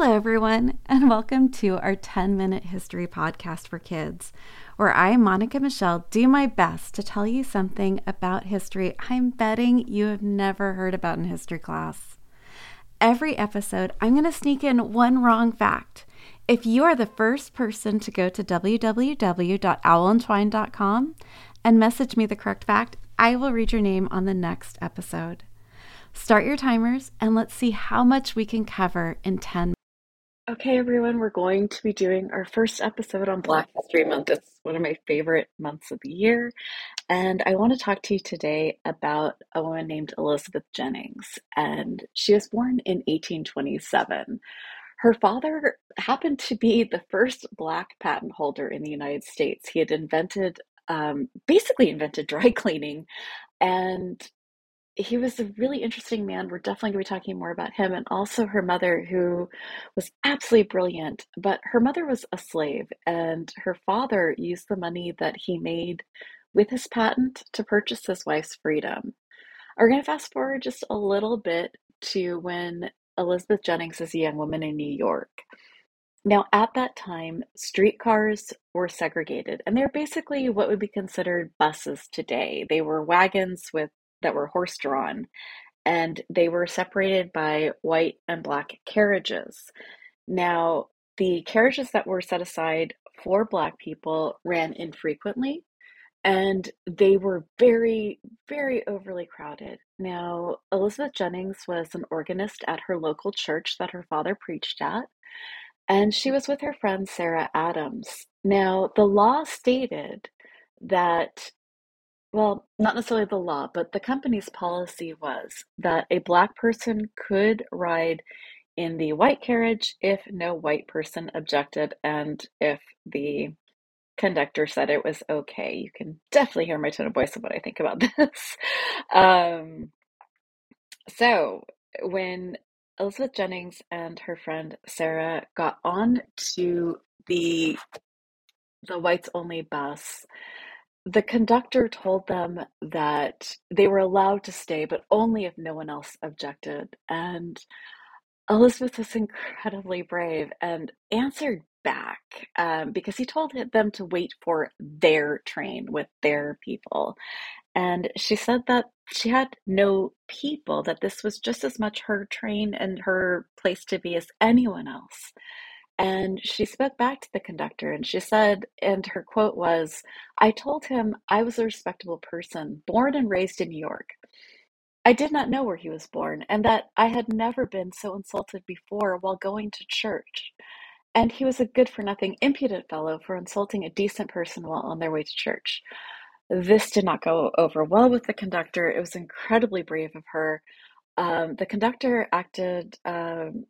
Hello, everyone, and welcome to our 10 minute history podcast for kids, where I, Monica Michelle, do my best to tell you something about history I'm betting you have never heard about in history class. Every episode, I'm going to sneak in one wrong fact. If you are the first person to go to www.owlandtwine.com and message me the correct fact, I will read your name on the next episode. Start your timers and let's see how much we can cover in 10 Okay, everyone, we're going to be doing our first episode on Black History Month. It's one of my favorite months of the year. And I want to talk to you today about a woman named Elizabeth Jennings. And she was born in 1827. Her father happened to be the first Black patent holder in the United States. He had invented, um, basically invented dry cleaning. And he was a really interesting man. We're definitely going to be talking more about him and also her mother, who was absolutely brilliant. But her mother was a slave, and her father used the money that he made with his patent to purchase his wife's freedom. We're going to fast forward just a little bit to when Elizabeth Jennings is a young woman in New York. Now, at that time, streetcars were segregated, and they're basically what would be considered buses today. They were wagons with that were horse drawn, and they were separated by white and black carriages. Now, the carriages that were set aside for black people ran infrequently and they were very, very overly crowded. Now, Elizabeth Jennings was an organist at her local church that her father preached at, and she was with her friend Sarah Adams. Now, the law stated that well, not necessarily the law, but the company's policy was that a black person could ride in the white carriage if no white person objected and if the conductor said it was okay. You can definitely hear my tone of voice of what I think about this. Um, so, when Elizabeth Jennings and her friend Sarah got on to the the whites only bus, the conductor told them that they were allowed to stay, but only if no one else objected. And Elizabeth was incredibly brave and answered back um, because he told them to wait for their train with their people. And she said that she had no people, that this was just as much her train and her place to be as anyone else. And she spoke back to the conductor and she said, and her quote was, I told him I was a respectable person, born and raised in New York. I did not know where he was born, and that I had never been so insulted before while going to church. And he was a good for nothing, impudent fellow for insulting a decent person while on their way to church. This did not go over well with the conductor. It was incredibly brave of her. Um, the conductor acted um,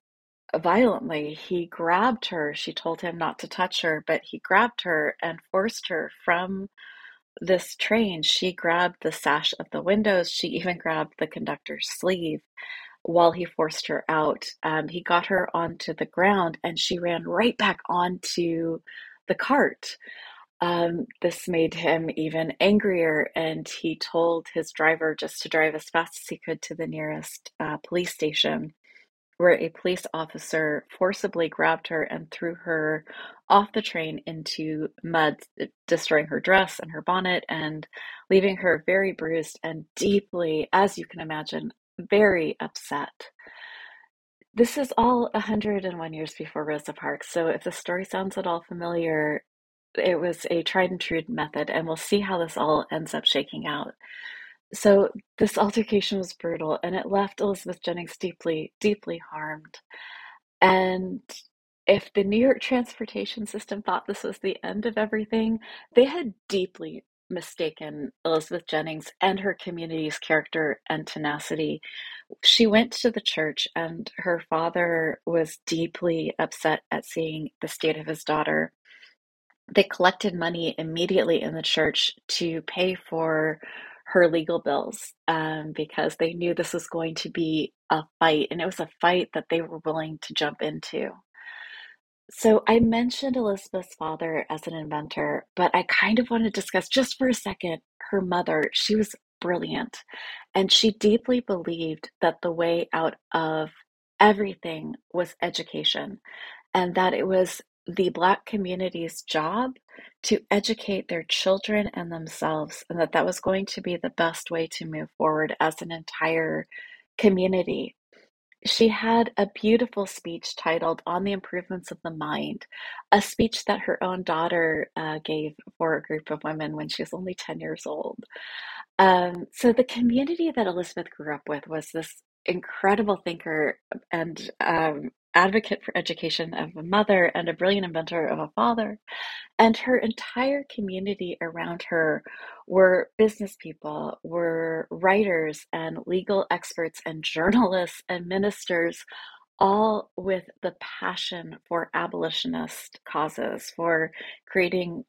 violently. He grabbed her. She told him not to touch her, but he grabbed her and forced her from this train. She grabbed the sash of the windows. She even grabbed the conductor's sleeve while he forced her out. Um, he got her onto the ground and she ran right back onto the cart. Um, this made him even angrier, and he told his driver just to drive as fast as he could to the nearest uh, police station where a police officer forcibly grabbed her and threw her off the train into mud, eh, destroying her dress and her bonnet and leaving her very bruised and deeply, as you can imagine, very upset. This is all 101 years before Rosa Parks, so if the story sounds at all familiar, it was a tried and true method, and we'll see how this all ends up shaking out. So this altercation was brutal and it left Elizabeth Jennings deeply, deeply harmed. And if the New York transportation system thought this was the end of everything, they had deeply mistaken Elizabeth Jennings and her community's character and tenacity. She went to the church, and her father was deeply upset at seeing the state of his daughter. They collected money immediately in the church to pay for her legal bills um, because they knew this was going to be a fight, and it was a fight that they were willing to jump into. So, I mentioned Elizabeth's father as an inventor, but I kind of want to discuss just for a second her mother. She was brilliant, and she deeply believed that the way out of everything was education and that it was the Black community's job to educate their children and themselves, and that that was going to be the best way to move forward as an entire community. She had a beautiful speech titled On the Improvements of the Mind, a speech that her own daughter uh, gave for a group of women when she was only 10 years old. Um, so, the community that Elizabeth grew up with was this incredible thinker and um, advocate for education of a mother and a brilliant inventor of a father. And her entire community around her were business people, were writers and legal experts and journalists and ministers, all with the passion for abolitionist causes, for creating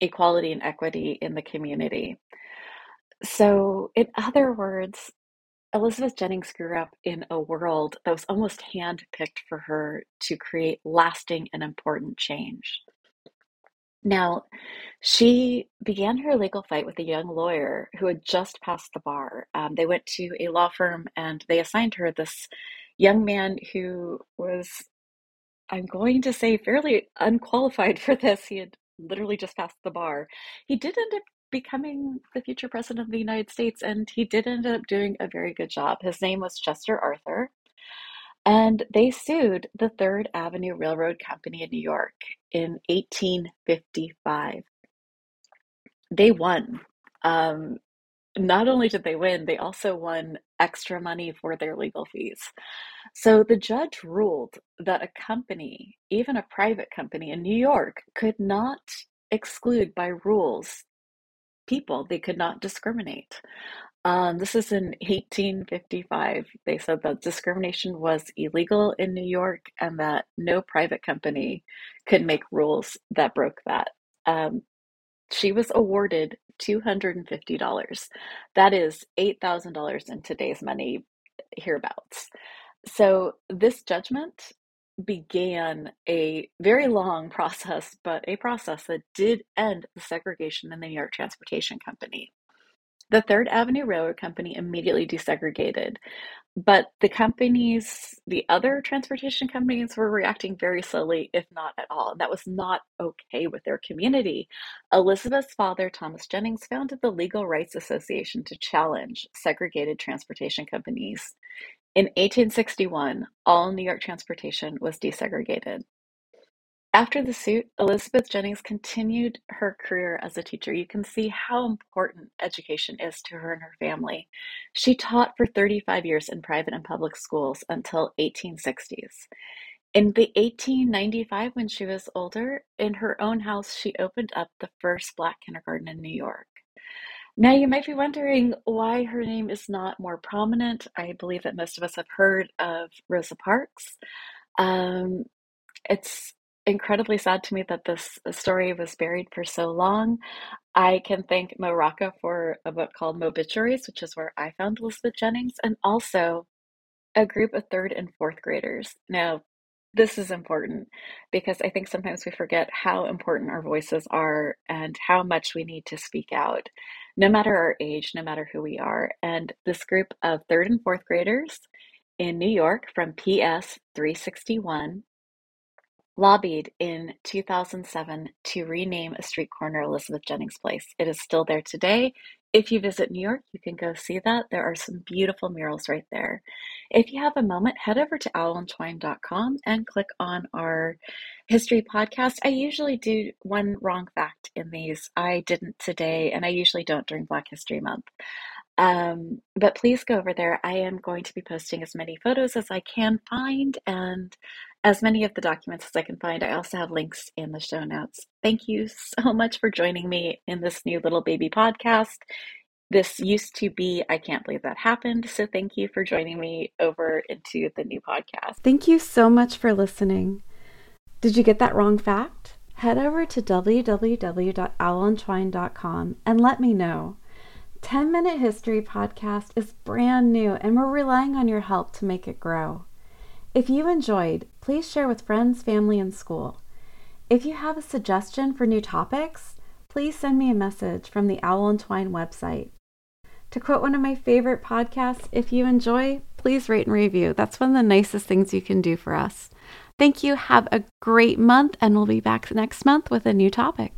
equality and equity in the community. So, in other words, Elizabeth Jennings grew up in a world that was almost handpicked for her to create lasting and important change. Now, she began her legal fight with a young lawyer who had just passed the bar. Um, they went to a law firm and they assigned her this young man who was, I'm going to say, fairly unqualified for this. He had literally just passed the bar. He did end up becoming the future president of the United States, and he did end up doing a very good job. His name was Chester Arthur, and they sued the Third Avenue Railroad Company in New York in 1855. They won. Um, not only did they win, they also won extra money for their legal fees. So the judge ruled that a company, even a private company in New York, could not exclude by rules people. They could not discriminate. Um, this is in 1855. They said that discrimination was illegal in New York and that no private company could make rules that broke that. Um, she was awarded $250. That is $8,000 in today's money, hereabouts. So, this judgment began a very long process, but a process that did end the segregation in the New York Transportation Company. The Third Avenue Railroad Company immediately desegregated, but the companies, the other transportation companies, were reacting very slowly, if not at all. And that was not okay with their community. Elizabeth's father, Thomas Jennings, founded the Legal Rights Association to challenge segregated transportation companies. In 1861, all New York transportation was desegregated. After the suit, Elizabeth Jennings continued her career as a teacher. You can see how important education is to her and her family. She taught for 35 years in private and public schools until 1860s. In the 1895, when she was older, in her own house, she opened up the first black kindergarten in New York. Now, you might be wondering why her name is not more prominent. I believe that most of us have heard of Rosa Parks. Um, it's incredibly sad to me that this story was buried for so long. I can thank Mo Rocca for a book called Mobituaries, which is where I found Elizabeth Jennings, and also a group of third and fourth graders. Now, this is important because I think sometimes we forget how important our voices are and how much we need to speak out, no matter our age, no matter who we are. And this group of third and fourth graders in New York from PS 361 lobbied in 2007 to rename a street corner Elizabeth Jennings Place. It is still there today. If you visit New York, you can go see that. There are some beautiful murals right there. If you have a moment, head over to owlandtwine.com and click on our history podcast. I usually do one wrong fact in these. I didn't today, and I usually don't during Black History Month. Um, but please go over there. I am going to be posting as many photos as I can find and as many of the documents as I can find. I also have links in the show notes. Thank you so much for joining me in this new little baby podcast. This used to be, I can't believe that happened. So thank you for joining me over into the new podcast. Thank you so much for listening. Did you get that wrong fact? Head over to www.owlandtwine.com and let me know. 10 Minute History Podcast is brand new and we're relying on your help to make it grow. If you enjoyed, please share with friends, family, and school. If you have a suggestion for new topics, please send me a message from the Owl and Twine website. To quote one of my favorite podcasts, if you enjoy, please rate and review. That's one of the nicest things you can do for us. Thank you. Have a great month, and we'll be back next month with a new topic.